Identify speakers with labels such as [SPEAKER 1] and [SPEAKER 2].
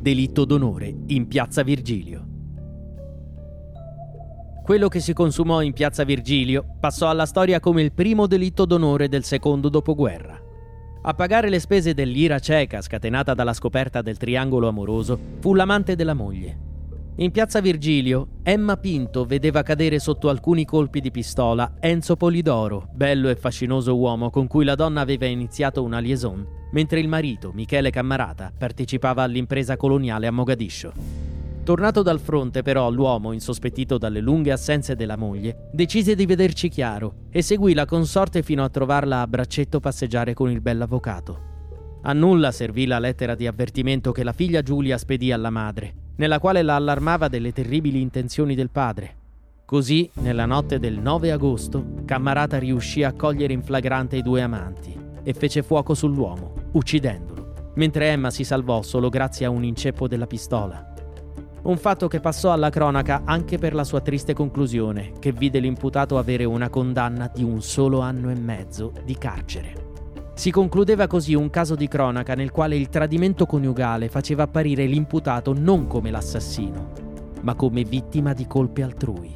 [SPEAKER 1] delitto d'onore in piazza Virgilio. Quello che si consumò in piazza Virgilio passò alla storia come il primo delitto d'onore del secondo dopoguerra. A pagare le spese dell'ira cieca scatenata dalla scoperta del triangolo amoroso fu l'amante della moglie. In piazza Virgilio, Emma Pinto vedeva cadere sotto alcuni colpi di pistola Enzo Polidoro, bello e fascinoso uomo con cui la donna aveva iniziato una liaison, mentre il marito, Michele Cammarata, partecipava all'impresa coloniale a Mogadiscio. Tornato dal fronte, però, l'uomo, insospettito dalle lunghe assenze della moglie, decise di vederci chiaro e seguì la consorte fino a trovarla a braccetto passeggiare con il bell'avvocato. A nulla servì la lettera di avvertimento che la figlia Giulia spedì alla madre, nella quale la allarmava delle terribili intenzioni del padre. Così, nella notte del 9 agosto, Cammarata riuscì a cogliere in flagrante i due amanti e fece fuoco sull'uomo, uccidendolo, mentre Emma si salvò solo grazie a un inceppo della pistola. Un fatto che passò alla cronaca anche per la sua triste conclusione, che vide l'imputato avere una condanna di un solo anno e mezzo di carcere. Si concludeva così un caso di cronaca nel quale il tradimento coniugale faceva apparire l'imputato non come l'assassino, ma come vittima di colpe altrui.